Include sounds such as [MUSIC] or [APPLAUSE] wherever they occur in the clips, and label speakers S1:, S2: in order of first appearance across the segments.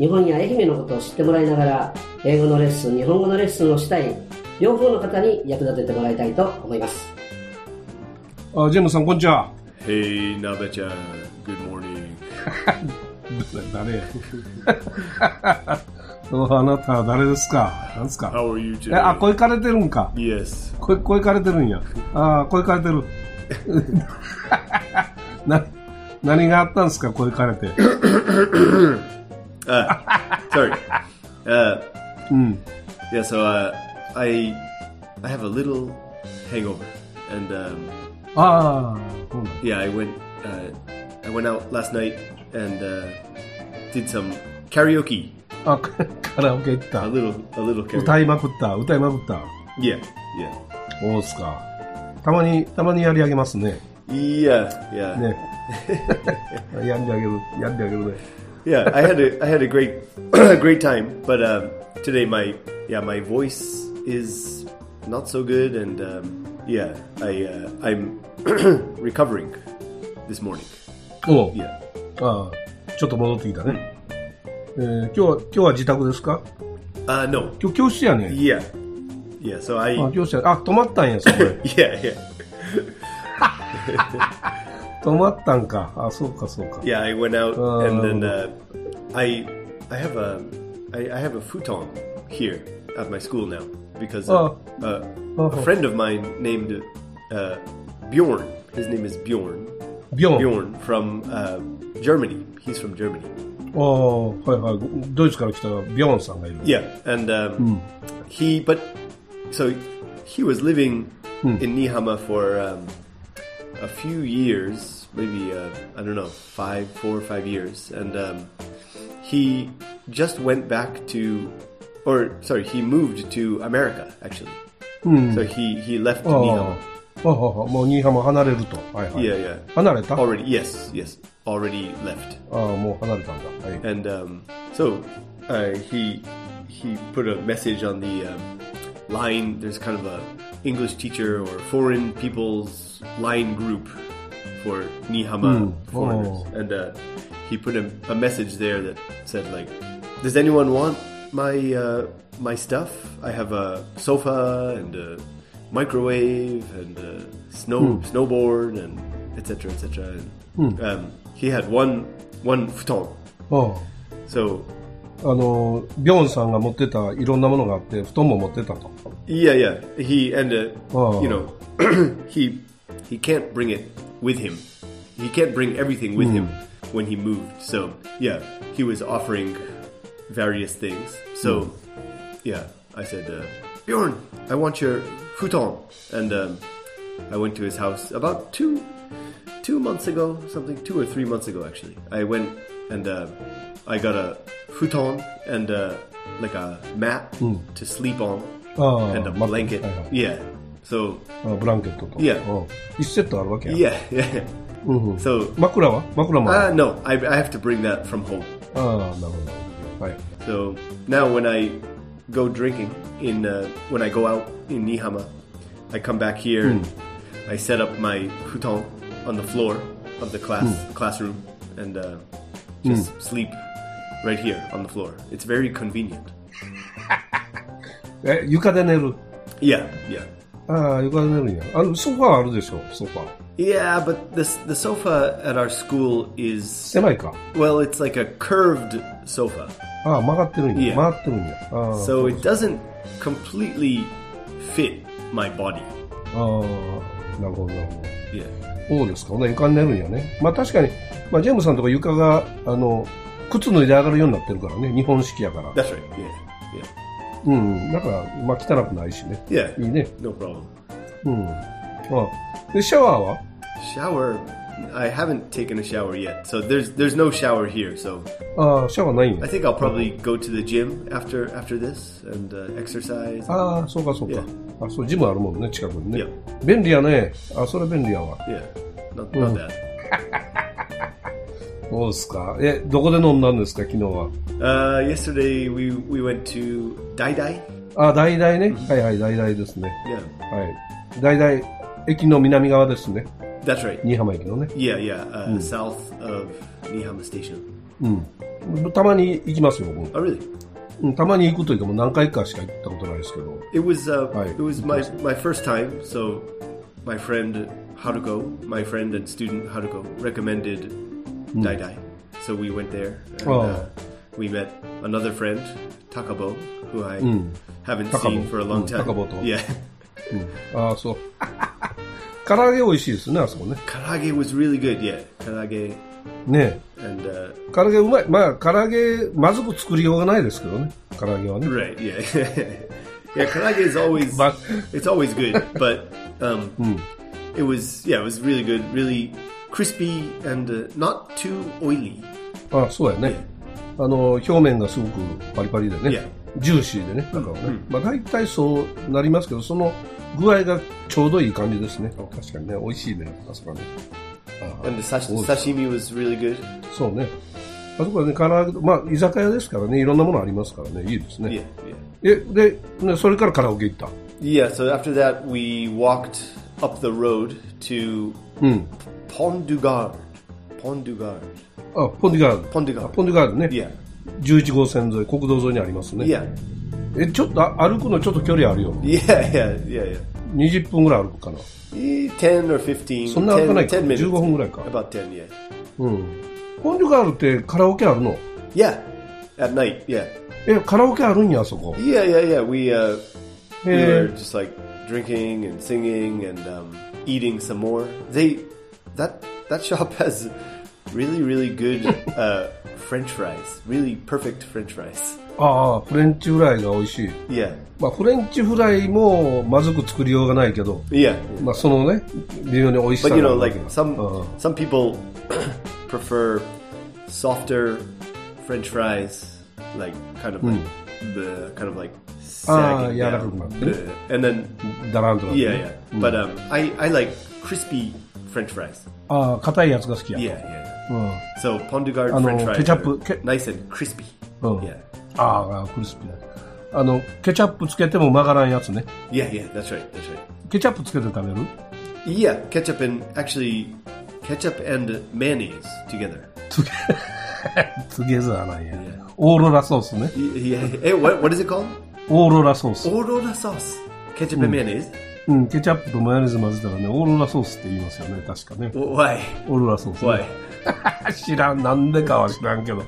S1: 日本や愛媛のことを知ってもらいながら英語のレッスン日本語のレッスンをしたい両方の方に役立ててもらいたいと思います
S2: あ、ジェームスさん、こんにちは。
S3: Hey, Nabe-chan. Good morning. [LAUGHS]
S2: 誰や？[LAUGHS] あなたは誰ですか？なんですか
S3: ？How are you
S2: え、
S3: today?
S2: あ、声かれてるんか
S3: ？yes.
S2: 声、声かれてるんや。あ声かれてる。[LAUGHS] な、何があったんですか？声かれて。[LAUGHS]
S3: Sorry. Uh,
S2: うん。
S3: yeah, so uh, I I have a little hangover, and um,
S2: ああ、そうなん
S3: yeah, I went uh, I went out last night and uh, did some karaoke.
S2: あ、カ[LAUGHS] カラオケ行っ
S3: A
S2: た。
S3: little a little karaoke.
S2: 歌いまくった。歌いまくった。
S3: Yeah, yeah,
S2: そうっすか。たまに、たまにやり上げますね。
S3: yeah, yeah.
S2: ね。やんであげる。やんであげるね。 [LAUGHS]
S3: yeah, I had a I had a great [CLEARS THROAT] great time, but um, today my yeah my voice is not so good, and um, yeah I uh, I'm [CLEARS THROAT] recovering this morning.
S2: おう
S3: Yeah,
S2: ああ、ちょっと戻ってきたね。えー今日は、今日は自宅ですか
S3: uh, no,
S2: 今日教室やね。
S3: yeah, yeah. So I
S2: あ、教室や。あ、泊まったんや、そこへ。 [LAUGHS]
S3: yeah yeah [LAUGHS]
S2: 泊まったんか。あ、そうか、そうか。
S3: yeah I went out
S2: Oh.
S3: and then uh, I I have a I, I have a futon here at my school now because uh, uh,
S2: Oh.
S3: a friend of mine named uh, Bjorn. His name is Bjorn.
S2: ビョン。
S3: Bjorn from uh, Germany. He's from Germany.
S2: ああ、はいはい。ドイツから来たビョンさんがいる。
S3: Yeah, and um, he, but so he was living in Nihama for um, a few years, maybe uh, I don't know, five, four or five years, and um, he just went back to, or sorry, he moved to America actually. So he he left
S2: ああ
S3: Nihama.
S2: ああ、もう新居浜離れると。はいはい。
S3: Yeah, yeah.
S2: 離れたあ
S3: Already, yes, yes, already left.
S2: あ、もう離れたんだ。はい。
S3: and um, so uh, he he put a message on the um, line. There's kind of a English teacher or foreign people's line group for Nihama foreigners,
S2: Oh.
S3: and uh, he put a, a message there that said like, "Does anyone want my uh, my stuff? I have a sofa and a microwave and a snow snowboard and etc. etc." And um, he had one one futon.
S2: あ
S3: So
S2: あ。あの、ビョンさんが持ってたいろんなものがあって、布団も持ってたと。
S3: yeah, yeah. He and uh,
S2: Oh.
S3: you know [CLEARS THROAT] he he can't bring it with him. He can't bring everything with him when he moved. So yeah, he was offering various things. So yeah, I said, uh, Bjorn, I want your futon, and um, I went to his house about two two months ago, something two or three months ago actually. I went and uh, I got a futon and uh, like a mat to sleep on
S2: ああ。
S3: and a
S2: ま
S3: blanket.
S2: はいはい
S3: Yeah. So
S2: あブランケットと。
S3: Yeah.
S2: うん一セットあるわけや。
S3: yeah, [LAUGHS] yeah.
S2: うんうん
S3: So
S2: 枕は枕もあ
S3: uh,
S2: る。
S3: no, I, I have to bring that from home.
S2: ああ、なるほど。はい。
S3: So now when I go drinking in uh, when I go out in Nihama, I come back here and I set up my futon on the floor of the class classroom and uh, just sleep right here on the floor. It's very convenient. [LAUGHS]
S2: え、床で寝る。
S3: Yeah, yeah.
S2: ああ、床で寝るんや。あの、ソファーあるでしょ、ソファー。
S3: Yeah, but this the sofa at our school is
S2: 狭いか。
S3: well, it's like a curved sofa.
S2: ああ、曲がってるんや。
S3: Yeah.
S2: 回ってるんや。ああ。
S3: So it doesn't completely fit my body.
S2: ああ、なるほど、なるほど。
S3: Yeah.
S2: そうですか。ほな床に寝るんやね。まあ確かに、 まあジェームさんとか床が、あの、靴脱いで上がるようになってるからね。日本式やから。
S3: That's right. Yeah.
S2: うん。だから、まあ汚くないしね。
S3: Yeah.
S2: いいね。
S3: No problem.
S2: うん。ああで、シャワーは
S3: Shower, I haven't taken a shower yet, so there's there's no shower here. So
S2: ああ、シャワーないん
S3: I
S2: や。
S3: think I'll probably go to the gym after after this and uh, exercise.
S2: ああ、そうかそうか。あ、そう、ジムあるもんね、近くにね。便利やね。あ、それ便利やわ。
S3: Yeah, not not bad.
S2: そうですか。え、どこで飲んだんですか、昨日は。
S3: Uh, yesterday we we went to Dai Dai.
S2: あ、大々ね。はいはい、大々ですね。
S3: Yeah,
S2: はい。大々、駅の南側ですね。
S3: that's right.
S2: 新居浜駅のね。
S3: Yeah, yeah, uh, south of Nihama Station.
S2: うん。たまに行きますよ、僕。
S3: Oh, really?
S2: うん、たまに行くというか、もう何回かしか行ったことないですけど。
S3: It was uh,
S2: Right.
S3: it was my my first time. So my friend Haruko, my friend and student Haruko, recommended Dai Dai. So we went there and
S2: Oh.
S3: uh, we met another friend Takabo, who I haven't
S2: Takabo.
S3: seen for a long
S2: Mm,
S3: time.
S2: Takabo to.
S3: Yeah,
S2: ああ、[LAUGHS] そう。[LAUGHS] 唐揚げ美味しいですね、あそこね。
S3: karage was really good. Yeah, karage
S2: ね
S3: and uh,
S2: 唐揚げうまい。まあ、唐揚げ、まずく作りようがないですけどね。唐揚げはね。
S3: right, yeah, [LAUGHS] yeah. Karage is always
S2: But-
S3: it's always good, but um, it was yeah, it was really good, really crispy and uh, not too oily.
S2: あそうやね。あの、表面がすごくパリパリでね。ジューシーでね、中はね。まあ大体そうなりますけど、その具合がちょうどいい感じですね。確かにね、美味しいね、あそこはね。あ
S3: And the sash-
S2: そうです
S3: sashimi was really good.
S2: そうね。あそこはね、唐揚げと、まあ居酒屋ですからね、いろんなものありますからね、いいですね。
S3: Yeah, yeah.
S2: え、で、ね、それからカラオケ行った
S3: ？Yeah, so after that, we walked up the road to
S2: ポン
S3: ドゥ
S2: ガールポンドゥガールあ
S3: ポンドゥガール
S2: ポンドゥガールポンドゥガールね、
S3: yeah.
S2: 11号線沿い国道沿いにありますね、
S3: いや
S2: えちょっと歩くのちょっと距離あるよ。
S3: いやいやいやいや
S2: 20分ぐらい歩くかな。
S3: 10 or 15
S2: そんな歩かないか。15分ぐらいか。
S3: 10, yeah.
S2: うん。ポンドゥガールってカラオケあるの？
S3: いや、yeah. at night yeah.
S2: えカラオケあるんやそこ。
S3: いやいやいや we uh we are just like drinking and singing and um eating some more. that, that shop [LAUGHS] has really, really good uh, French fries. Really perfect French fries.
S2: ああ、フレンチフライが美味しい。
S3: Yeah.
S2: まあ、フレンチフライもまずく作りようがないけど、
S3: Yeah.
S2: まあ、そのね、微妙に美味しさ
S3: But you
S2: があ
S3: know,
S2: るわ
S3: like
S2: けだ
S3: some
S2: Uh.
S3: some people [COUGHS] prefer softer French fries, like kind of like the kind of like
S2: Ah,
S3: sagging
S2: yeah,
S3: down.
S2: like-
S3: The- and then
S2: ダランとなって
S3: yeah,
S2: ね
S3: yeah. But um, I I like crispy French fries.
S2: ああ、硬いやつが好きや。
S3: Yeah, yeah.
S2: うん。
S3: So Pondugard
S2: Ah, no,
S3: French fries
S2: ketchup-
S3: are
S2: ke-
S3: nice and crispy.
S2: Oh.
S3: Yeah,
S2: ああ、クリスピーだ。あの、ケチャップつけても曲がらんやつね。
S3: yeah, yeah. That's right. That's right.
S2: ケチャップつけて食べる
S3: Yeah, ketchup and actually ketchup and mayonnaise together. [LAUGHS]
S2: トゥゲザーなんや。オーロラソースね。
S3: Yeah. Hey, what what is it called?
S2: オーロラソース。
S3: Aurora sauce. Ketchup and mayonnaise?
S2: うん、ケチャップとマヨネーズ混ぜたらね、オーロラソースって言いますよね、確かね。
S3: Wh- Why?
S2: オーロラソース、ね。
S3: Why? [LAUGHS]
S2: 知らん、なんでかは知らんけど。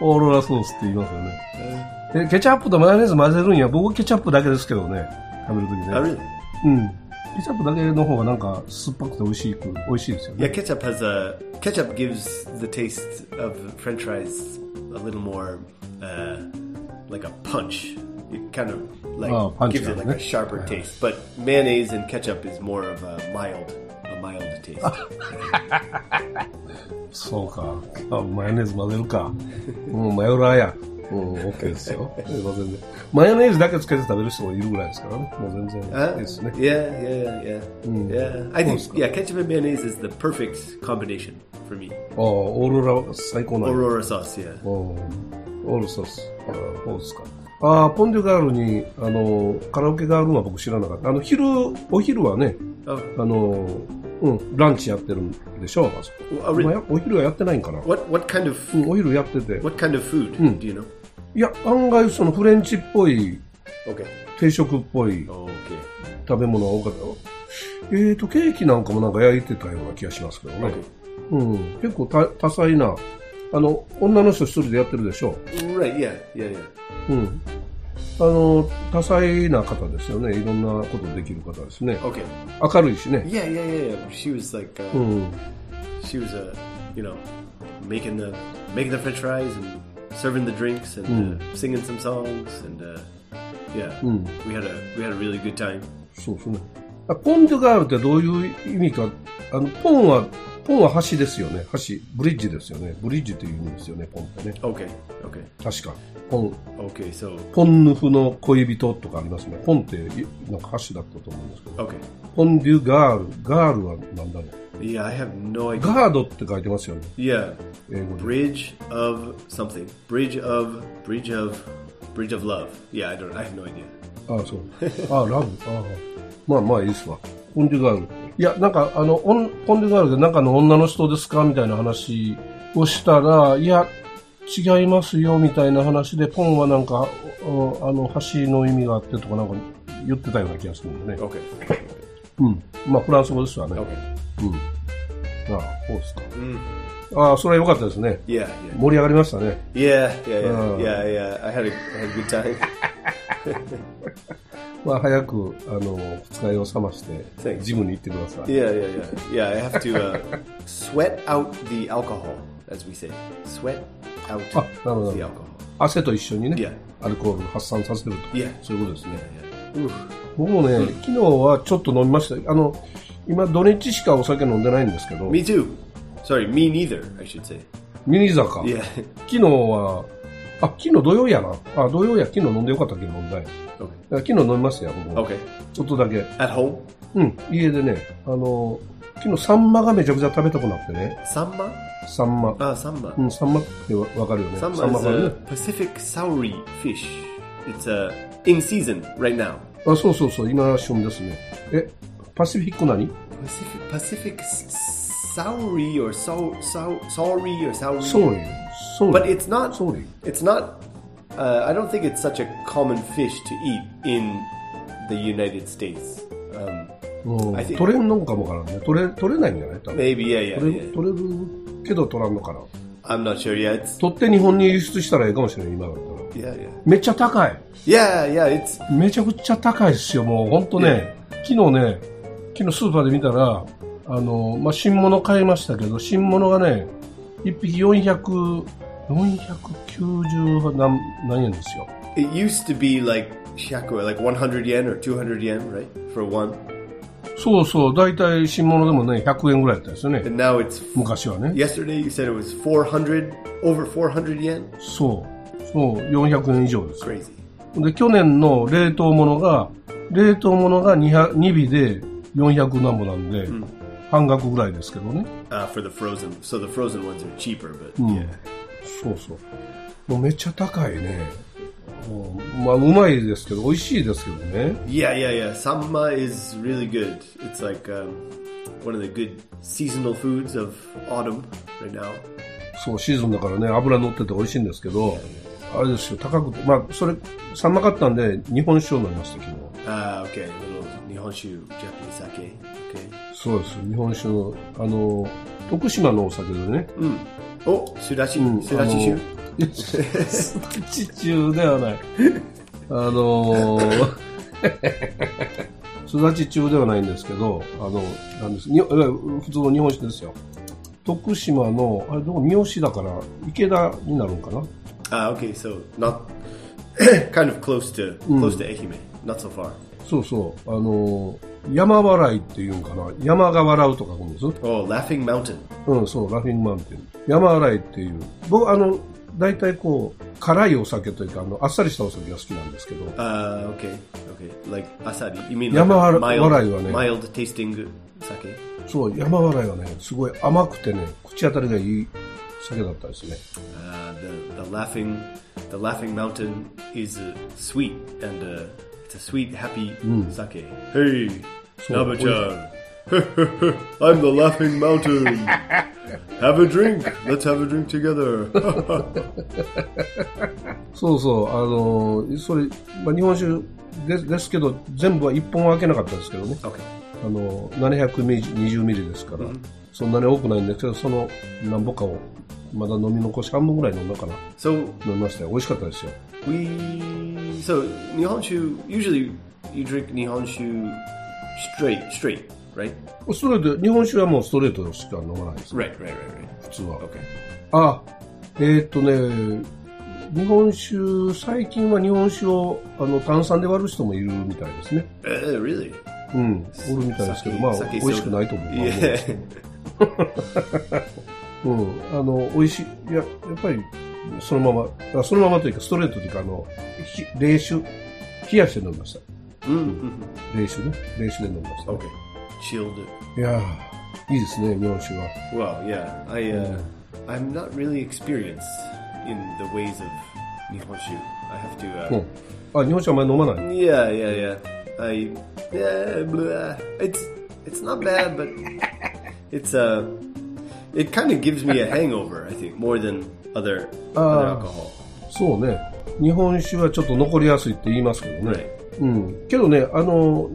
S2: オーロラソースって言いますよね。え、ケチャップとマヨネーズ混ぜるんや。僕ケチャップだけですけどね。食べるときね。
S3: Oh, really?
S2: うん。ケチャップだけの方がなんか酸っぱくて美味しいく、美味しいですよ
S3: Yeah,
S2: ね。
S3: ketchup has a ketchup gives the taste of French fries a little more uh, like a punch. It kind of like
S2: Oh, punch
S3: gives it
S2: kind
S3: like
S2: of,
S3: a
S2: eh?
S3: sharper taste. But mayonnaise and ketchup is more of a mild, a mild taste.
S2: そうか。あマヨネーズ混ぜるか。うん、マヨラーや。うん、オッケーですよ。全然マヨネーズだけつけて食べる人もいるぐらいですからね。もう全然いい
S3: Uh,
S2: ですね。
S3: yeah, yeah, yeah, yeah. I think yeah, ketchup and mayonnaise is the perfect combination for me.
S2: ああ、オーロラ最高なんや
S3: Aurora sauce, yeah.
S2: おオールソース。ああ、そうですか。 ああ、ポンデュガールに、あの、カラオケがあるのは僕知らなかった。あの、昼、お昼はね、
S3: Oh,
S2: あの、うん、ランチやってるんでしょ？あそこ。
S3: oh, really?
S2: まあやお昼はやってないんかな
S3: ？What what kind of
S2: うん、お昼やってて。
S3: what kind of food do you know?
S2: いや、案外そのフレンチっぽい、
S3: Okay.
S2: 定食っぽい.食べ物が多かった。えーと、ケーキなんかもなんか焼いてたような気がしますけどね。
S3: Okay.
S2: うん、結構多多彩な、あの、女の人一人でやってるでしょ
S3: Right. Yeah. Yeah. Yeah.
S2: うん。あの、多彩な方ですよね。いろんなことできる方ですね。
S3: Okay.
S2: 明るいしね。
S3: Yeah. Yeah. Yeah. Yeah. She was like. Uh,
S2: うん。
S3: she was uh, you know making the making the french fries and serving the drinks and uh, singing some songs and uh, yeah we had a we had a really good time
S2: そうですね。あポン・デュガールってどういう意味か、あの、ポンは、ポポンは橋ですよね。橋、ブリッジですよね。ブリッジという意味ですよね、ポンってね。
S3: Okay, okay,
S2: 確か。ポン、
S3: okay. So
S2: ポンヌフの恋人とかありますね。ポンっていなんか橋だったと思うんですけど。
S3: okay.
S2: ポンデュガール。ガールは何だろう。
S3: Yeah, I have no idea.
S2: ガードって書いてますよね。
S3: Yeah,
S2: 英語で。
S3: bridge of something. Bridge of bridge of bridge of love. Yeah, I don't. I have no idea.
S2: ああ、そう。ああ、ラブ。ああ。まあまあいいですわ。ポンデュガール。いや、なんか、あの、オンポンデュガールで中の女の人ですかみたいな話をしたら、いや、違いますよ、みたいな話で、ポンはなんか、おあの、橋の意味があってとかなんか言ってたような気がするんでね。
S3: Okay.
S2: うん。まあ、フランス語ですわね。
S3: Okay.
S2: うん。ああ、そうですか。ああ、それは良かったですね。
S3: Yeah, yeah.
S2: 盛り上がりましたね。
S3: Yeah, yeah, yeah,
S2: Oh.
S3: yeah, yeah. I had a, I had a good time. [LAUGHS]
S2: まあ、早く、あの、二日酔いを冷まして.ジムに行ってください。
S3: Yeah, yeah, yeah. Yeah, I have to uh, sweat out the alcohol, as we say. Sweat out
S2: Ah,
S3: the alcohol.
S2: 汗と一緒にね、
S3: Yeah.
S2: アルコール発散させてると。
S3: Yeah.
S2: そういうことですね。僕もね、昨日はちょっと飲みました。あの、今土日しかお酒飲んでないんですけど、
S3: Me too. Sorry, me neither, I should say.
S2: ミニ坂。
S3: Yeah.
S2: 昨日は、あ、昨日土曜やな。あ、土曜や、昨日飲んでよかったけど飲んだよ。
S3: Okay.
S2: あ昨日飲みましたよ、僕も。
S3: Okay.
S2: ちょっとだけ。
S3: At home?
S2: うん、家でね、あの、昨日サンマがめちゃくちゃ食べたくなってね、
S3: Samba?
S2: サンマ。
S3: Ah, samba.
S2: うん、サンマってわわかるよね。サンマ
S3: is
S2: が
S3: a
S2: ね。
S3: Pacific soury fish. It's uh, in season right now.
S2: あ、そうそうそう、今旬ですね。え、パシフィック何
S3: ？Pacific Pacific s- soury or so so sorry or soury?
S2: ソーリー。ソー
S3: But
S2: リー。
S3: It's not.
S2: Sorry.
S3: It's not. Uh, I don't think it's such a common fish to eat in the United States. Um,
S2: うん
S3: I think-
S2: 取れんのかもわからんね。取れ、取れないんじゃない多分
S3: maybe yeah, yeah,
S2: 取れ
S3: yeah.
S2: 取れるけど取らんのかな。
S3: I'm not sure. Yeah, it's
S2: 取って日本に輸出したらええかもしれない、今だったら。
S3: yeah, yeah,
S2: めっちゃ高い。
S3: yeah, yeah. It's
S2: めちゃくちゃ高いですよ、もう。ほんとね、昨日ね、昨日スーパーで見たら、あの、まあ、新物買いましたけど、新物がね、1匹400、490何何円ですよ。
S3: it used to be like shaku, like 100 yen or 200 yen, right, for one,
S2: そうそう、大体新物でもね、100円ぐらいだったですよね。
S3: and now it's.
S2: 昔はね。
S3: Yesterday you said it was 400 over 400 yen.
S2: そう。そう、400円以上です。
S3: Crazy.
S2: で、去年の冷凍物が、冷凍物が 2, 2尾で400何ぼなんで、半額ぐらいですけどね。
S3: あ、uh, for the frozen. So the frozen、
S2: そうそう。もうめっちゃ高いね。うまあ、うまいですけど、美味しいですけどね。
S3: いやいやいや、サンマイズ really good. It's like、um, one of the good seasonal foods of autumn
S2: そう、シーズンだからね、油乗ってて美味しいんですけど、あれですよ、高くて。まあ、それ、サンマ買ったんで、日本酒を飲みました、昨日。
S3: ああ、uh, OK。日本酒、ジャパニーズ酒。
S2: そうです、日本酒の、あの、徳島のお酒でね、
S3: Oh, surashi,
S2: うん
S3: surashi
S2: あ
S3: shu.
S2: のスタチ中ではない。[LAUGHS] あのー、すだち中ではないんですけど、あの、なんです。に普通の日本酒ですよ。徳島の、あれどこ、三好だから、池田になるんかな
S3: ？Ah, okay. So not [COUGHS] kind of close to close to Ehime. Not so far.
S2: そうそう。あの、山笑いっていうんかな。山が笑うとか言うんです
S3: よ。ラフィンマウンテン。
S2: うん、そう、ラフィンマウンテン。山笑いっていう。僕、あの、大体こう、辛いお酒というか、あの、あっさりしたお酒が好きなんですけど。
S3: あー、OK。OK。Like、あっさり。
S2: You
S3: mean、山
S2: 笑いはね。
S3: mild tasting 酒。
S2: そう、山笑いはね、すごい甘くてね、口当たりがいい酒だったですね。
S3: ああ the, the, laughing, the Laughing Mountain is sweet and、it's a sweet happy sake. Hey,
S2: So,
S3: Naba-chan. [LAUGHS] I'm the laughing mountain. [LAUGHS] have a drink. Let's have a drink together. [LAUGHS]
S2: そうそう、あのーそれ、まあ、日本酒ですですけど、全部は一本は開けなかったですけどね。
S3: okay.
S2: あの、720ミリですから、そんなに多くないんですけど、その何ぼかを、まだ飲み残し半分ぐらい飲んだかな。
S3: So
S2: 飲みましたよ。美味しかったですよ。
S3: We so nihonshu usually you drink nihonshu straight straight right?
S2: ストレート、日本酒はもうストレートしか飲まないです。
S3: right right right right
S2: 普通は。
S3: okay
S2: あ、えーっとね、日本酒、最近は日本酒をあの炭酸で割る人もいるみたいですね。
S3: uh, really?
S2: うん、おるみたいですけど、まあ、
S3: 酒
S2: 美味しくないと思う。
S3: yeah [LAUGHS]
S2: うん。あの、美味しい。いや、やっぱり、そのまま、あそのままというか、ストレートというか、あの、ひ冷酒、冷やして飲みました。
S3: Mm-hmm.
S2: 冷酒ね。冷酒で飲みました。
S3: Okay. Chilled.
S2: いやー、いいですね、日本酒は。
S3: Well, yeah. I uh, I'm not really experienced in the ways of Nihonshu. I have to.
S2: う
S3: Uh,
S2: ん。あ、日本酒あんまり飲まない。
S3: Yeah, yeah, yeah. I yeah, blah. It's it's not bad, but it's uh, it kind of gives me a hangover. I think more than other other alcohol.
S2: そうね。日本酒はちょっと残りやすいって言いますけどね。
S3: Right.
S2: うん。けどね、あの、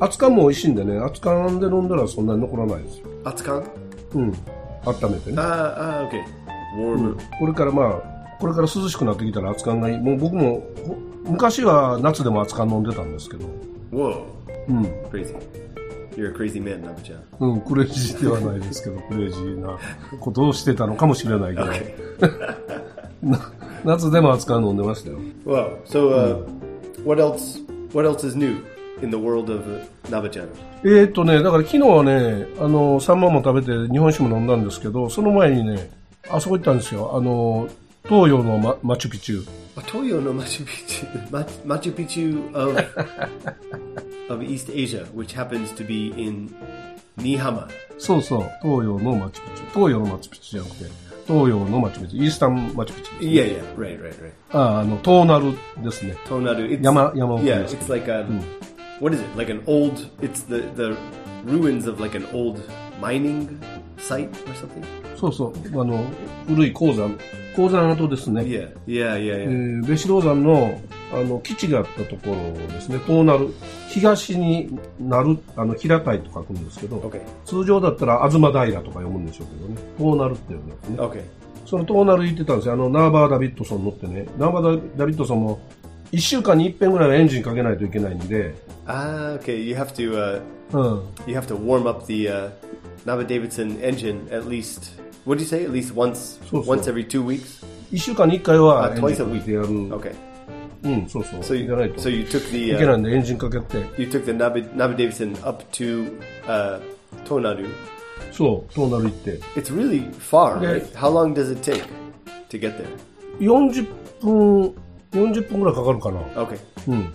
S2: 熱燗も美味しいんでね、熱燗で飲んだらそんなに残らないですよ。
S3: Atsukan?
S2: うん。温めてね。
S3: Ah, ah, okay. Warm.
S2: これからまあ、これから涼しくなってきたら熱燗がいい。もう僕も、ほ昔は夏でも熱燗飲んでたんですけど、
S3: Whoa,
S2: うん。
S3: crazy. You're a crazy ちゃん。
S2: うん、クレイジーではないですけど、[LAUGHS] クレイジーなことをしてたのかもしれないけど。[LAUGHS] 夏でも熱う飲んでましたよ。えっとね、だから昨日はね、あの、サンマも食べて日本酒も飲んだんですけど、その前にね、あそこ行ったんですよ、あの、東洋のマ,チュピチュ。東洋のマチュピチュ
S3: マ,マチュピチュ of [LAUGHS] of East Asia, which happens to be in Nihama.
S2: そうそう、東洋のマチュピチュ。東洋のマチュピチュじゃなくて、東洋のマチュピチュ。イースタンマチュピチュです。
S3: Yeah, yeah, right, right, right.
S2: ああの、トーナルですね。
S3: Tonaru. It's,
S2: Yama- Yamaoka
S3: Yeah,
S2: desu.
S3: it's like a what is it? Like an old. It's the the ruins of like an old mining site or something.
S2: そうそう、あの、古い鉱山、鉱山跡ですね。
S3: Yeah, yeah, yeah,
S2: え
S3: yeah.
S2: 銅山の、あの、基地があったところですね。東なる、東になる、あの、平たいと書くんですけど、
S3: Okay,
S2: 通常だったら、東平とか読むんでしょうけどね。東なるっていうんですね。
S3: okay.
S2: その東なる行ってたんですよ。あの、ナーバー・ダビッドソン乗ってね。ナーバー・ダビッドソンも、一週間に一遍ぐらいはエンジンかけないといけないんで、
S3: Ah, okay. You have to uh,
S2: うん。
S3: you have to warm up the uh, Nava Davidson engine at least. What did you say? At least once,
S2: So, so.
S3: once every two weeks.
S2: 一週間に一回は
S3: あ
S2: エンジ
S3: twice
S2: ン
S3: a
S2: かけてやる。
S3: Okay.
S2: うん、そうそう。
S3: So
S2: じゃない
S3: you
S2: と。
S3: so you took
S2: い
S3: the
S2: けない
S3: uh,
S2: んでエンジンかけて、
S3: you took the Nava, Nava Davidson up to uh, Tonaru.
S2: そう、東なる行って。
S3: It's really far,
S2: Yeah.
S3: right? How long does it take to get there?
S2: 40分、40分ぐらいかかるかな。
S3: Okay.
S2: うん。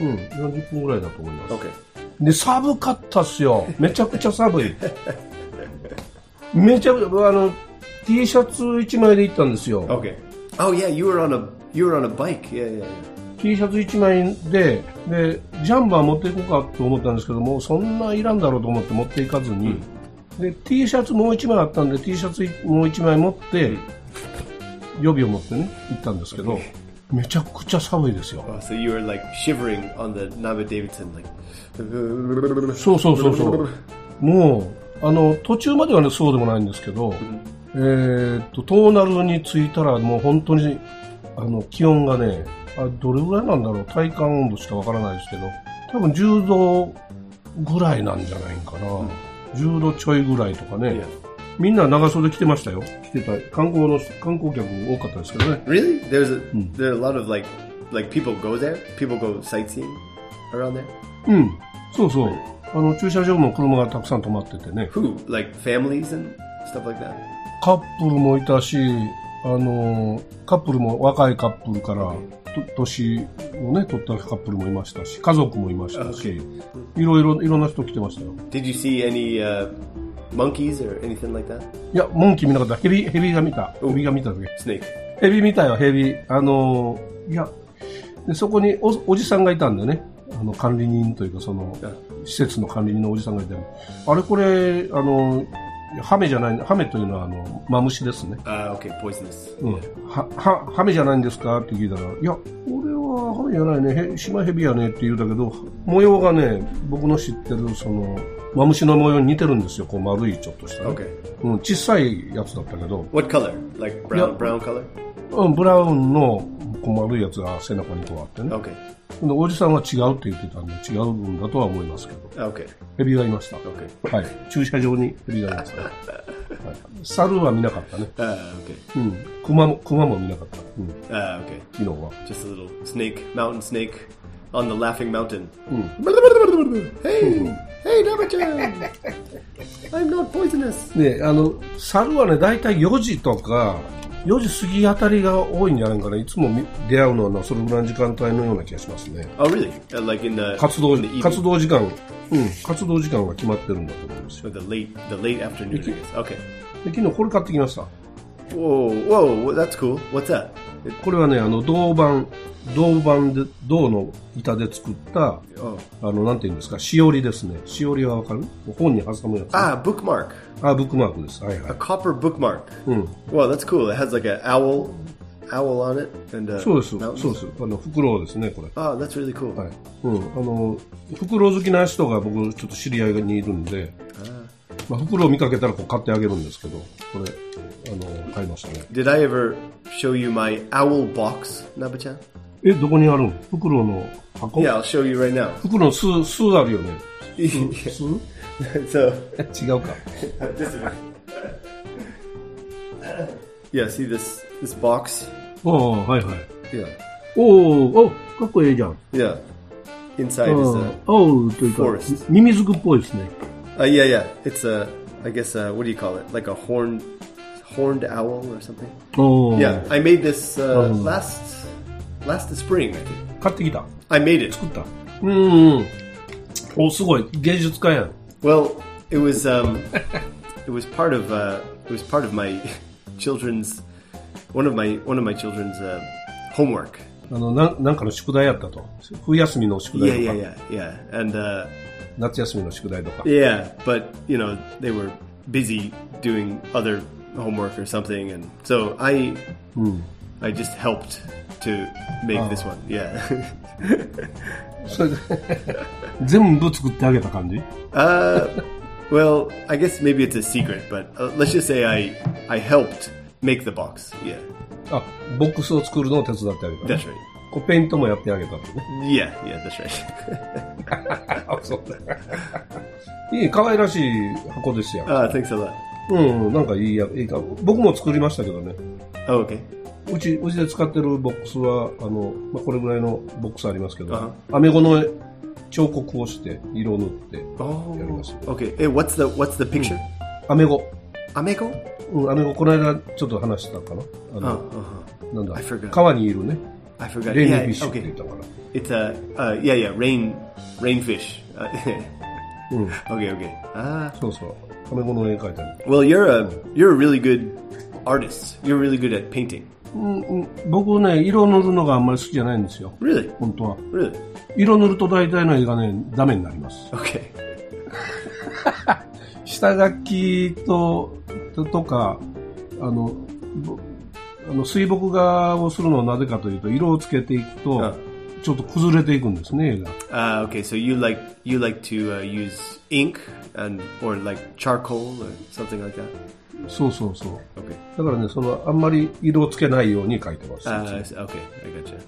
S2: うん、40分ぐらいだと思います。
S3: Okay.
S2: で、寒かったっすよ。めちゃくちゃ寒い。 めちゃくちゃ、あの、T シャツ1枚で行ったんですよ。
S3: Okay. Oh yeah, you were on a you were on a bike. Yeah, yeah. yeah.
S2: T シャツ1枚で、で、ジャンバー持っていこうかと思ったんですけども、そんないらんだろうと思って持っていかずに、で、T シャツもう1枚あったんで、T シャツもう1枚持って、予備を持ってね、行ったんですけど、めちゃくちゃ寒いですよ。
S3: Oh, so you were like shivering on the Nava Davidson, like.
S2: そうそうそうそう。もう、あの、途中まではね、そうでもないんですけど、えーっと、トーナルに着いたら、もう本当に、あの、気温がね、あどれぐらいなんだろう、体感温度しかわからないですけど、多分10度ぐらいなんじゃないかな。10度ちょいぐらいとかね。みんな長袖着てましたよ。着てた。観光の、観光客多かったですけどね。
S3: Really? There's a there are a lot of like like people go there? People go sightseeing around there?
S2: うん。そうそう。あの、駐車場も車がたくさん止まっててね。
S3: Who? Like families and stuff like that?
S2: カップルもいたし、あの、カップルも若いカップルから、と年をね、取ったカップルもいましたし、家族もいましたし、いろいろ、いろんな人来てましたよ。
S3: Did you see any uh, monkeys or anything like that?
S2: いや、モンキー見なかった。ヘビ、ヘビが見た。ヘビが見た時。
S3: Snake.
S2: ヘビ見たよ、ヘビ。あの、いや、でそこにおおじさんがいたんでね、あの、管理人というか、その、施設の管理人のおじさんがいて、あれこれ、あの、ハメじゃない、ハメというのは、あの、マムシですね。
S3: Uh, okay, poisonous.
S2: うん、は、は、ハメじゃないんですか？って聞いたら、いや、俺はハメじゃないね、へシマヘビやねって言うたけど、模様がね、僕の知ってる、その、マムシの模様に似てるんですよ、こう丸いちょっとした、ね。
S3: Okay.
S2: うん、小さいやつだったけど、
S3: What color? Like brown brown color?
S2: うん、ブラウンのこう丸いやつが背中にこうあってね。
S3: Okay.
S2: おじさんは違うって言ってたんで、違う分だとは思いますけど。ヘビがいました。はい。駐車場にヘビがいました、[LAUGHS] はい。猿は見なかったね。
S3: Uh,
S2: も、見なかった。昨日は。
S3: just a little snake, mountain snake, on the。ブルブルブルブル
S2: ブル !Hey! [LAUGHS] hey, ちゃんあの、猿はね、だいたい4時とか、4時過ぎあたりが多いんじゃないかな。いつもみ出会うのはな、それぐらいの時間帯のような気がしますね。
S3: Oh, really? Uh, like in the
S2: 活動
S3: the?
S2: 活動時間、うん、活動時間が決まってるんだと思うんですよ。
S3: The late, the late afternoon. I. Okay.
S2: で昨日これ買ってきました。
S3: Whoa, whoa, that's cool. What's that?
S2: これはね、あの、銅板、銅板で、銅の板で作った、
S3: Oh.
S2: あの、なんていうんですか、しおりですね。しおりはわかる？本に挟むやつ。
S3: Ah, bookmark.
S2: あ、ブックマークです。はいは
S3: A
S2: い。
S3: copper bookmark. Wow, that's cool. It has like an owl, owl on it, and uh,
S2: そうです。そうです。あの、袋ですね、これ。
S3: Oh, that's really cool.
S2: はい。うん。あの、袋好きな人が僕、ちょっと知り合いにいるんで、まあ、袋を見かけたらこう買ってあげるんですけど、これ、あの、買いましたね。
S3: Did I ever show you my owl box, Naba-chan?
S2: え、どこにあるん袋の箱
S3: Yeah, I'll show you right now.
S2: 袋の巣、巣あるよね。巣
S3: so,
S2: 違うか。
S3: this is. Yeah, see this this box?
S2: ああ、はいはい。
S3: Yeah,
S2: おおおかっこいいじゃん。
S3: yeah. Inside
S2: あ
S3: is
S2: あ
S3: a
S2: いうか
S3: forest.、
S2: ミミズクっぽいですね。
S3: uh, yeah, yeah. It's a I guess uh, what do you call it? Like a horned horned owl or something?
S2: おお
S3: Yeah, I made this uh, last last spring. I think
S2: 買ってきた。
S3: I made it.
S2: 作った。うんうん。お、すごい。芸術家やん。
S3: Well, it was um, [LAUGHS] it was part of uh, it was part of my [LAUGHS] children's one of my one of my children's uh, homework.
S2: あの、なんなんかの宿題やったと。冬休みの宿
S3: Yeah,
S2: 題とか。
S3: yeah, yeah, yeah. And uh,
S2: 夏休みの宿題とか。
S3: yeah, but you know they were busy doing other homework or something, and so I I just helped to make this one. Yeah.
S2: それで、全部作ってあげた感じ
S3: uh, well, I guess maybe it's a secret, but uh, let's just say I I helped make the box. Yeah,
S2: あ、ボックスを作るのを手伝ってあげた、
S3: that's right.
S2: こうペイントもやってあげたってね。
S3: Yeah, yeah, that's right.
S2: あ、そうだ。いい、可愛らしい箱ですよ。
S3: uh, thanks a lot.
S2: うん、なんかいいや、いいか。僕も作りましたけどね。
S3: Oh, okay.
S2: うち、うちで使ってるボックスは、あの、まあ、これぐらいのボックスありますけど、
S3: あ
S2: アメゴの彫刻をして、色を塗って、
S3: Oh,
S2: やります。
S3: okay. Hey, what's the what's the picture?
S2: アメゴ。
S3: Amego?
S2: うん、アメゴ、この間ちょっと話したかな。あ
S3: Oh,
S2: の、
S3: uh-huh.
S2: なんだ川にいるね、
S3: I forgot.
S2: レインフィッシュって言.ったから。
S3: It's a uh, yeah, yeah, rain, rainfish. Uh, okay, okay. Ah,
S2: そうそう。アメゴの絵描いたり。
S3: well, you're a you're a really good artist. You're really good at painting.
S2: うんうん、僕ね、色塗るのがあんまり好きじゃないんですよ。
S3: Really,
S2: 本当は。
S3: really?
S2: 色塗ると大体の絵がね、ダメになります。
S3: Okay. [LAUGHS]
S2: 下書きと、ととか、あの、ぼあの水墨画をするのはなぜかというと、色をつけていくと
S3: あ、
S2: ちょっと崩れていくんですね、絵が。
S3: Uh, okay, so you like you like to uh, use ink and or like charcoal or something like that?
S2: そうそうそう。
S3: Okay.
S2: だからね、その、あんまり色をつけないように描いてます。
S3: Uh, okay, I gotcha.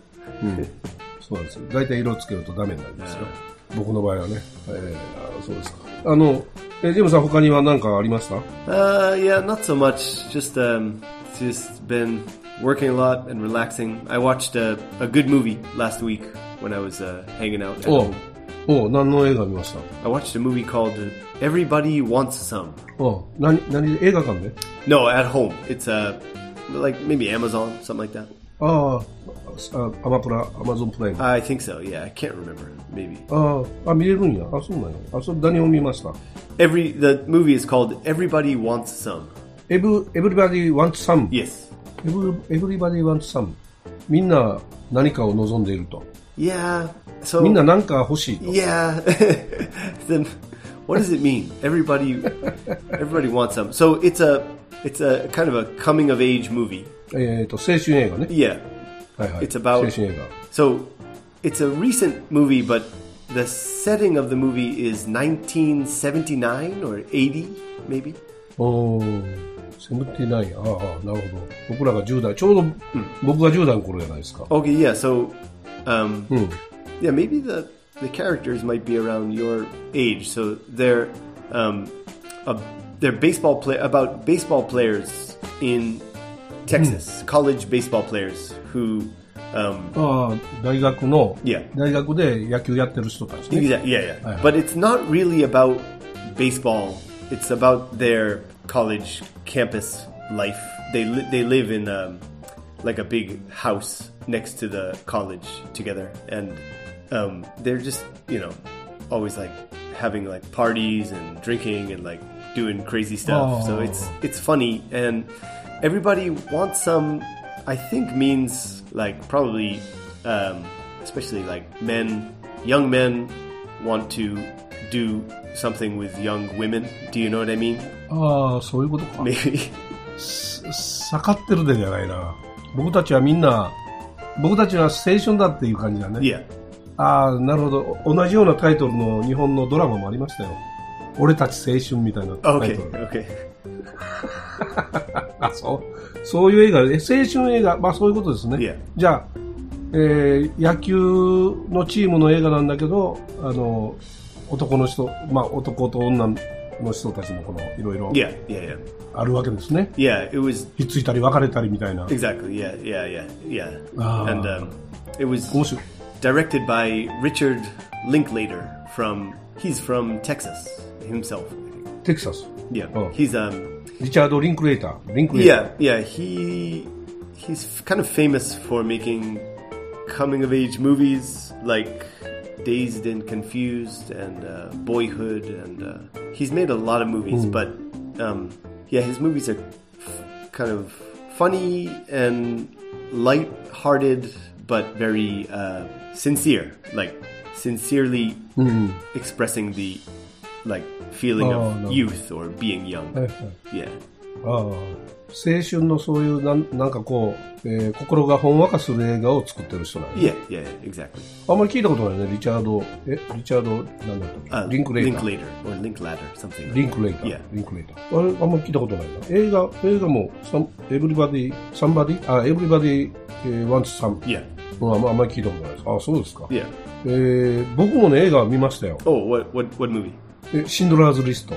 S2: そうなんですよ。大体色をつけるとダメになりますよ。僕の場合はね。えーあそうですか。あの、えジムさん他には何かありました
S3: Uh, yeah, not so much. Just um, just been working a lot and relaxing. I watched a, a good movie last week when I was uh, hanging out. At
S2: お
S3: home.
S2: お何の映画見ました
S3: I watched a movie called uh, Everybody Wants Some.
S2: お何、何、映画館で
S3: No, at home. It's uh, like maybe Amazon, something like that.
S2: ああ、あアマプラ、アマゾンプライム。あ
S3: I think so. Yeah, I can't remember. Maybe
S2: あ、あ、見れるんや。あ、そうなんや。あ、それ何を見ました
S3: every the movie is called Everybody Wants Some.
S2: エブ、everybody wants some.
S3: Yes.
S2: Every- everybody wants some. みんな何かを望んでいると。
S3: Yeah. So
S2: みんな何か欲しいと。
S3: Yeah. [LAUGHS] then what does it mean? Everybody [LAUGHS] everybody wants some. So it's a it's a kind of a coming of age movie.
S2: えっ、と、青春映画ね。
S3: Yeah.
S2: はいはい。
S3: It's about-
S2: 青春映画。
S3: So it's a recent movie but the setting of the movie is 1979 or 80 maybe.
S2: おー、セブンティナイン。ああ、なるほど。僕らが10代、ちょうど、僕が10代の頃じゃないですか。
S3: Okay, yeah. So um
S2: Hmm.
S3: yeah, maybe the the characters might be around your age. So they're um a, they're baseball play about baseball players in Texas, college baseball players who Um,
S2: ああ、大学の、
S3: Yeah.
S2: 大学で野球やってる人たちね。
S3: Exactly. Yeah, yeah.
S2: Uh-huh.
S3: But it's not really about baseball. It's about their college campus life. They li- they live in um, like a big house next to the college together, and um, they're just you know always like having like parties and drinking and like doing crazy stuff. So
S2: Oh.
S3: it's it's funny, and everybody wants some. I think means like probably, um, especially like men, young men want to do something with young women. Do you know what I mean?
S2: ああ、そういうことか。
S3: Maybe.
S2: 盛[LAUGHS] ってるでじゃないな。僕たちはみんな、僕たちは青春だっていう感じだね。
S3: yeah.
S2: ああ、なるほど。同じようなタイトルの日本のドラマもありましたよ。俺たち青春みたいなタイ.トル。
S3: Okay. [LAUGHS]
S2: あ、そう。そういう映画、え青春映画、まあそういうことですね。
S3: Yeah.
S2: じゃあ、えー野球のチームの映画なんだけど、あの、男の人、まあ男と女の人たちもこの、いろいろ.あるわけですね。
S3: Yeah. It was
S2: ひっついたり別れたりみたいな。
S3: exactly. Yeah. Yeah. Yeah. Yeah.
S2: Ah.
S3: And um, it was
S2: 面白い。
S3: directed by Richard Linklater from he's from Texas himself.
S2: Texas.
S3: Yeah.
S2: Oh.
S3: He's um.
S2: Richard Linklater. Linklater.
S3: Yeah, yeah. He he's kind of famous for making coming of age movies like Dazed and Confused and uh, Boyhood, and uh, he's made a lot of movies. Mm. But um, yeah, his movies are f- kind of funny and light-hearted, but very uh, sincere. Like sincerely expressing the like feeling
S2: Oh,
S3: of
S2: no.
S3: youth or being young.
S2: はいはい
S3: Yeah.
S2: ああ青春のそういうなんなんかこう、えー心がほんわかする映画を作ってる人なんや
S3: Yeah. Yeah. Exactly.
S2: あんまり聞いたことないね、リチャード、え、リチャード、なんだったっ
S3: Uh,
S2: け？リンクレーター。
S3: Linklater or Linklater, something. Like
S2: リンクレーター。
S3: Yeah.
S2: リンクレーター。あれ、あんまり聞いたことないな。映画、映画も、エブリバディ、サンバディあ、エブリバディ、えー、ワンツサン。
S3: Yeah.
S2: うんあんまあんまり聞いたことないです。あ、そうですか。
S3: Yeah.
S2: えー、僕もね、映画見ましたよ。
S3: Oh, what what what movie?
S2: え、シンドラーズリスト。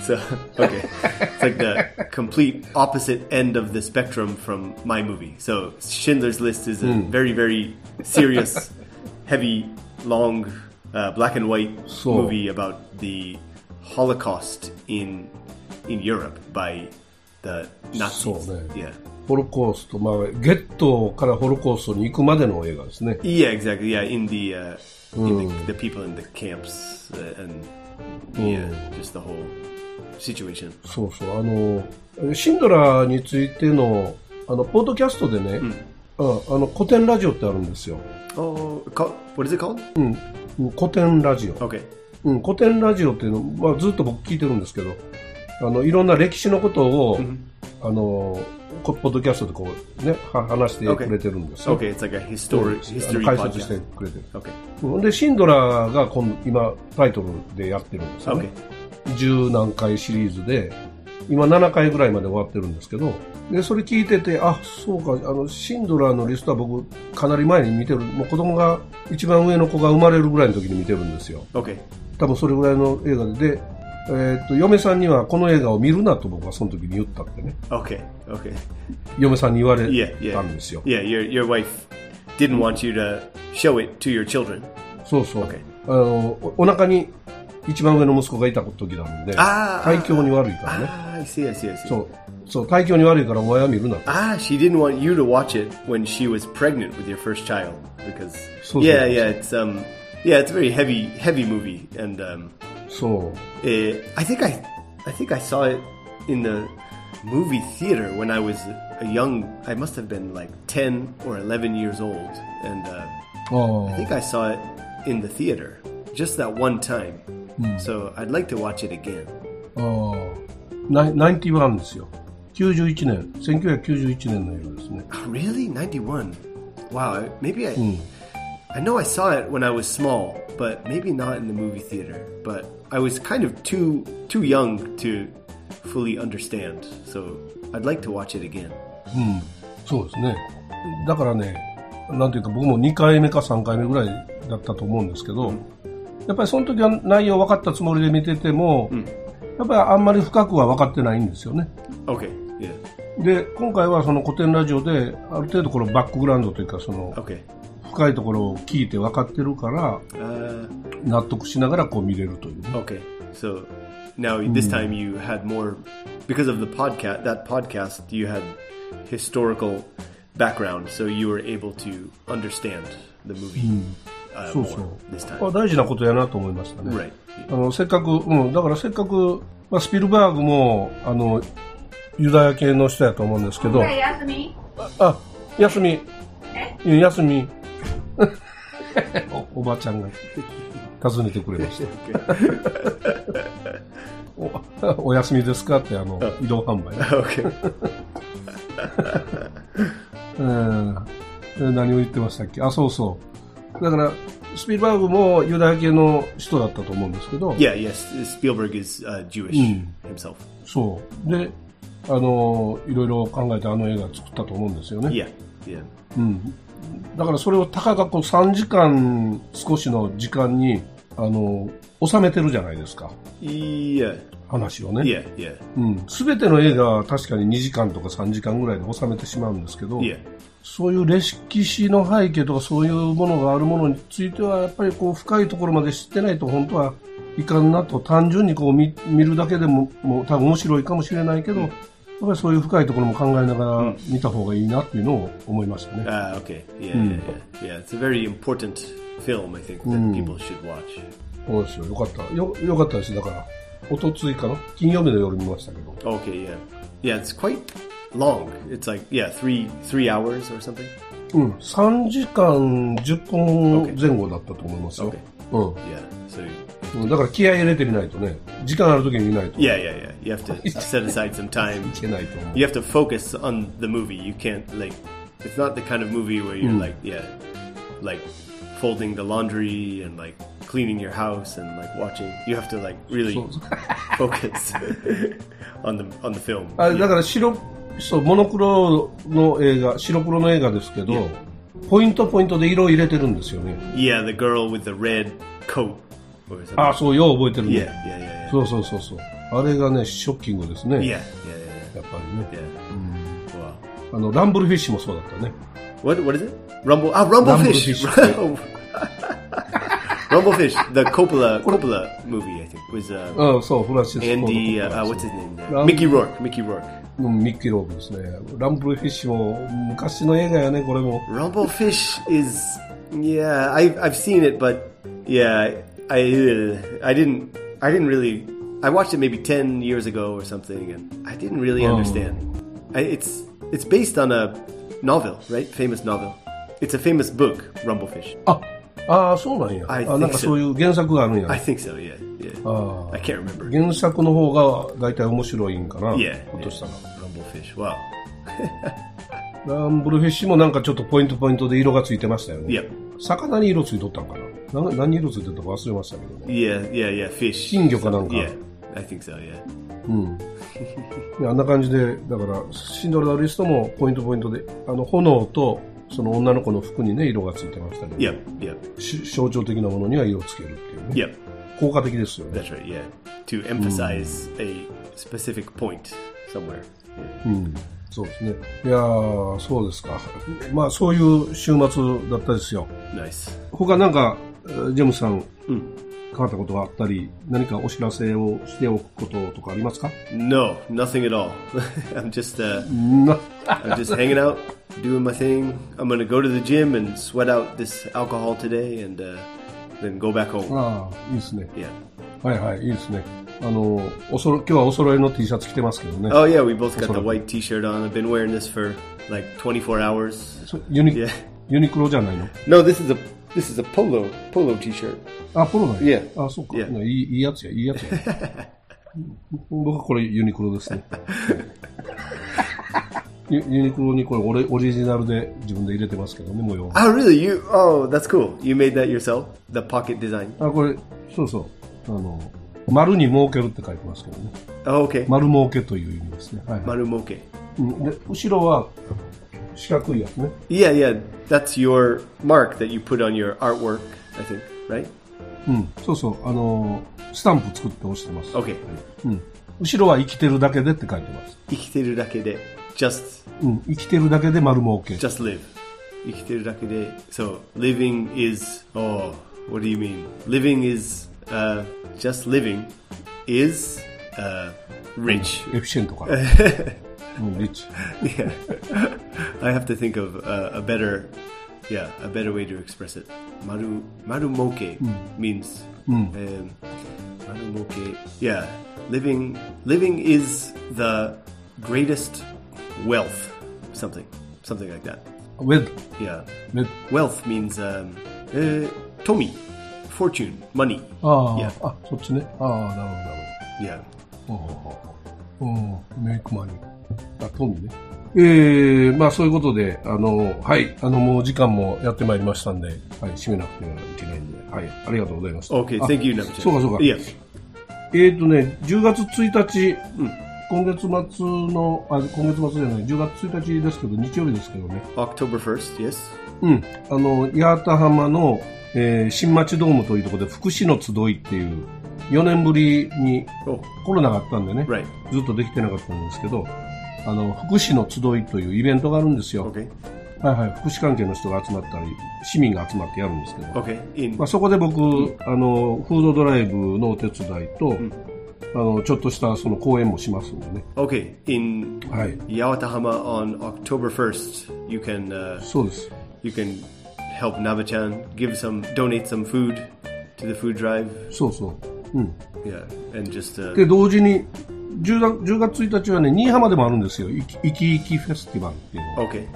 S3: so [LAUGHS] okay, it's like the complete opposite end of the spectrum from my movie. So Schindler's List is a very very serious, heavy, long, uh, black and white
S2: So-
S3: movie about the Holocaust in in Europe by the Nazis.
S2: So, yeah. ホロコースト、まあ、ゲットからホロコーストに行くまでの映画ですね。
S3: Yeah, exactly. Yeah, in the uh, in the, the people in the camps uh, and yeah, just the whole situation.
S2: そうそう、あの、シンドラーについての、あの、ポッドキャストでね、うん、あの、古典ラジオってあるんですよ。
S3: Oh, what is it called?
S2: うん、古典ラジオ。
S3: Okay.
S2: うん、古典ラジオっていうの、まあ、ずっと僕聞いてるんですけど、あの、いろんな歴史のことを、あの、こポッドキャストでこう、ね、は話してくれてるんですよ。解説して.くれてる。
S3: Okay.
S2: うんで、シンドラーが今度今、タイトルでやってるんですよね。十何回シリーズで、今7回ぐらいまで終わってるんですけど、で、それ聞いてて、あ、そうか、あの、シンドラーのリストは僕、かなり前に見てる、もう子供が、一番上の子が生まれるぐらいの時に見てるんですよ。
S3: Okay.
S2: 多分それぐらいの映画で、で、えーっと、嫁さんにはこの映画を見るなと僕はその時に言ったってね。
S3: Okay. Okay.
S2: 嫁さんに言われ
S3: Yeah, yeah.
S2: たんですよ。
S3: Yeah, your your wife didn't want you to show it to your children.
S2: そうそう。
S3: Okay.
S2: あの、おお腹に一番上の息子がいた時なんで、体調に悪いからね。
S3: Ah, I see, I see, I see.
S2: そう。そう、体調に悪いからお前は見るなと。
S3: Ah, she didn't want you to watch it when she was pregnant with your first child because
S2: So
S3: yeah,
S2: sad.
S3: yeah, it's um yeah, it's a very heavy heavy movie and um
S2: そう。
S3: eh, I think I I think I saw it in the movie theater when I was a young I must have been like 10 or 11 years old and uh,
S2: あ
S3: I think I saw it in the theater just that one time. So I'd like to watch it again.
S2: あ。ああ。ナインティワンですよ。91年、1991年の映画ですね。
S3: Oh, really? 91. [LAUGHS] Wow, I- maybe I I know I saw it when I was small, but maybe not in the movie theater. But I was kind of too too young to fully understand. So I'd like to watch it again.
S2: そうですね。だからね、なんていうか僕も2回目か3回目ぐらいだったと思うんですけど、やっぱりその時は内容分かったつもりで見てても、やっぱりあんまり深くは分かってないんですよね。
S3: Okay, yeah.
S2: で、今回はその古典ラジオで、ある程度このバックグラウンドというか、その
S3: Okay.
S2: 深いところを聞いて分かってるから、
S3: Uh,
S2: 納得しながらこう見れるというね。
S3: okay. So now this time you had more because of the podcast. That podcast you had historical background, so you were able to understand the movie uh,
S2: そうそう。あ
S3: time.
S2: 大事なことやなと思いましたね。
S3: Right.
S2: あの、せっかく、うん、だからせっかく、まあ、スピルバーグも、あの、ユダヤ系の人やと思うんですけど、
S4: 休み
S2: あ、休み。うん休み。[LAUGHS] おおばちゃんが訪ねてくれました。[LAUGHS] お [LAUGHS] お休みですかって、あの、移動販売。うん。で何を言ってましたっけ？あ、そうそう。だから、スピルバーグもユダヤ系の人だったと思うんですけど、
S3: Yeah. Yes. Spielberg is uh, Jewish himself.
S2: そう。で、あの、いろいろ考えてあの映画作ったと思うんですよね。
S3: Yeah. Yeah.
S2: うん。だからそれをたかがこう3時間少しの時間に、あの、収めてるじゃないですか。
S3: Yeah.
S2: 話をね。
S3: Yeah. Yeah.
S2: うん。すべての映画は確かに2時間とか3時間ぐらいで収めてしまうんですけど、
S3: Yeah.
S2: そういう歴史の背景とかそういうものがあるものについては、やっぱりこう深いところまで知ってないと本当はいかんなと、単純にこう見見るだけでも、もう多分面白いかもしれないけど、やっぱりそういう深いところも考えながら見た方がいいなっていうのを思いましたね。
S3: Ah, okay. Yeah, yeah, yeah. Yeah, it's a very important film, I think, that people should watch.
S2: そうですよ。よかった。よ、よかったです。だから、おとついかな金曜日の夜見ましたけど。
S3: Okay, yeah. Yeah, it's quite long. It's like, yeah, three three hours or something.
S2: うん。3時間10分前後だったと思いますよ。
S3: Okay.
S2: うん。
S3: Yeah, so
S2: うんだから気合い入れてみないとね、時間ある時に見ないとい
S3: yeah, yeah, yeah. You have to set aside some time.
S2: けないと思う。
S3: You have to focus on the movie. You can't like it's not the kind of movie where you're like, yeah, like folding the laundry and like cleaning your house and like watching. You have to like really focus on the on the film.
S2: あれだから白、そう、モノクロの映画、白黒の映画ですけど、ポイントポイントで色を入れてるんですよね。
S3: Yeah, the girl with the red coat
S2: あそうよう覚えてるね。そうそうそうそう。あれがね、ショッキングですね。
S3: Yeah, yeah, yeah.
S2: やっぱりね。
S3: Yeah.
S2: あのランブルフィッシュもそうだったね。
S3: What what is it? ランブ
S2: あ
S3: ランブルフィッシュ。ランブルフィッシュ。The Coppola Coppola movie I think was uh.
S2: ああそうフランシスコ。
S3: Andy uh what's his name? Mickey Rourke Mickey Rourke。
S2: うんミッキーローブですね。ランブルフィッシュも昔の映画やねこれも。
S3: ランブルフィッシュ is yeah I I've seen it but yeah. I uh, I didn't I didn't really. I watched it maybe ten years ago or something, and I didn't really
S2: Oh.
S3: understand. I, it's it's based on a novel, right? Famous novel. It's a famous book, Rumblefish.
S2: あ、ああ、そうなんや。
S3: I
S2: あ、なんか
S3: think so.
S2: そういう原作があるんや。
S3: I think so. Yeah, yeah.
S2: Ah.
S3: I can't remember.
S2: 原作の方が大体面白いんかな。
S3: Yeah,
S2: ひょっとしたら。
S3: Rumblefish. Wow.
S2: ランブルフィッシュもなんかちょっとポイントポイントで色がついてましたよね。魚に色ついとったんかなな何色ついてたか忘れましたけどね。
S3: Yeah, yeah, yeah. Fish.
S2: 金魚かなんか。
S3: Yeah, I think so. Yeah.
S2: うん。であんな感じで、だから、シンドラーリストもポイントポイントで、あの、炎と、その女の子の服にね、色がついてましたけど、
S3: Yep, yep,
S2: し象徴的なものには色をつけるっていうね。
S3: yep.
S2: 効果的ですよね。
S3: That's right. Yeah, to emphasize a specific point somewhere.
S2: うん。そうですね。いやー、そうですか。まあ、そういう週末だったですよ。
S3: Nice.
S2: 他なんか、えージェームスさん、
S3: うん
S2: 変わったことがあったり、何かお知らせをしておくこととかありますか
S3: No, nothing at all. [LAUGHS] I'm just uh,
S2: な、
S3: I'm just hanging out, doing my thing. I'm gonna go to the gym and sweat out this alcohol today, and uh, then go back home.
S2: ああ、いいですね。
S3: Yeah.
S2: はいはい、いいですね。あの、おそろ、今日はお揃いの T シャツ着てますけどね。
S3: Oh yeah, we both got the
S2: Sort of.
S3: white T-shirt on. I've been wearing this for like 24 hours.
S2: そユニ、
S3: Yeah.
S2: ユニクロじゃないの
S3: No, this is a this is a polo polo T-shirt.
S2: あ、ポロなんや。
S3: Yeah.
S2: あ、そうか。
S3: Yeah.
S2: いい、いいやつや、いいやつや。僕はこれユニクロですね。[LAUGHS] ユユニクロにこれオレオリジナルで自分で入れてますけどね、模様。
S3: Oh really? You? Oh, that's cool. You made that yourself? The pocket design?
S2: あ、これ、そうそう。あの、丸に儲けるって書いてますけどね。
S3: Oh, okay.
S2: 丸儲けという意味ですね。はい、はい
S3: Marumoke.
S2: うんで、後ろは四角いやつね。
S3: Yeah, yeah. That's your mark that you put on your artwork. I think, right?
S2: うん、そうそう。あの、スタンプ作って押してます。
S3: Okay.
S2: うん。後ろは生きてるだけでって書いてます。
S3: Ikiteru dake de. just
S2: うん、生きてるだけで丸儲け。
S3: just live. 生きてるだけで So living is oh what do you mean? Living is uh, just living is uh, rich.
S2: エフィシェントから。うん、リッチ。 [LAUGHS]
S3: yeah. [LAUGHS] I have to think of uh, a better yeah, a better way to express it. Maru marumoke means um, marumoke. Yeah, living living is the greatest wealth. Something something like that.
S2: ウェル。
S3: Yeah.
S2: ウェル。
S3: Wealth means um, uh, tomi, fortune, money.
S2: ああ、
S3: Yeah.
S2: あ、そっちね。ああ、なるほど、なる
S3: Yeah.
S2: ほど。ほうほうほうほ あ、トミーね。えー、まあそういうことで、あの、はい、あの、もう時間もやってまいりましたんで、はい、締めなくてはいけないんで、はい、ありがとうございました。あ
S3: thank you.
S2: そうかそうか。
S3: Yeah.
S2: えーとね、10月1日、今月末の、あ、今月末じゃない、10月1日ですけど、日曜日ですけどね。
S3: October 1st, yes?
S2: うん。あの、八幡浜の、えー新町ドームというところで、福祉の集いっていう、4年ぶりに
S3: Oh,
S2: コロナがあったんでね.ずっとできてなかったんですけど、あの、福祉の集いというイベントがあるんですよ。
S3: Okay.
S2: はいはい。福祉関係の人が集まったり、市民が集まってやるんですけど。
S3: Okay.
S2: まあ、そこで僕、あの、フードドライブのお手伝いと、あの、ちょっとしたその講演もしますんでね。
S3: okay, in
S2: はい。
S3: Yawatahama on October 1st, you can uh,
S2: そうです。
S3: you can help Nabachan give some donate some food to the food drive.
S2: そうそう。うん。
S3: Yeah, and just uh,
S2: で、同時に、10月 ,10 月1日はね、新居浜でもあるんですよ。いきいきいきフェスティバルっていうの。
S3: okay.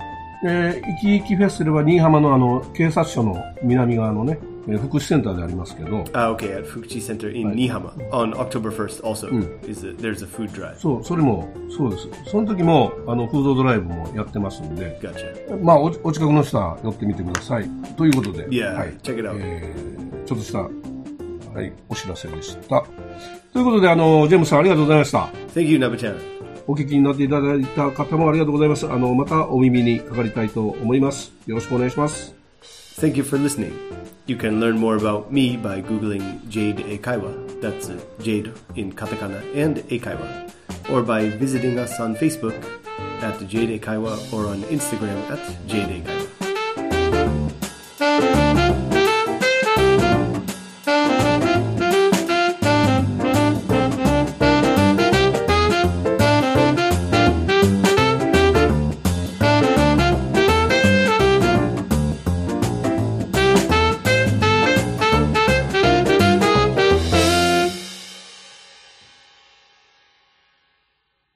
S2: で、いきいきフェスティバルは新居浜のあの、警察署の南側のね、えー福祉センターでありますけど、
S3: Uh, okay, at Fukuchi Center in Nihama on October 1st also is a, there's a food drive.
S2: そう、それも、そうです。その時も、あの、フードドライブもやってますんで、
S3: Gotcha.
S2: まあ、おお近くの人は寄ってみてください。ということで、
S3: Yeah,
S2: はい。
S3: check it out.
S2: えーちょっとした、はい、お知らせでした。ということで、あの、ジェームスさんありがとうございました。
S3: Thank you, Nabachan.
S2: お聞きになっていただいた方もありがとうございます。あの、またお耳にかかりたいと思います。よろしくお願いします。
S3: Thank you for listening. You can learn more about me by Googling Jade Eikaiwa. That's uh, Jade in katakana and Eikaiwa. Or by visiting us on Facebook at Jade Eikaiwa or on Instagram at Jade Eikaiwa.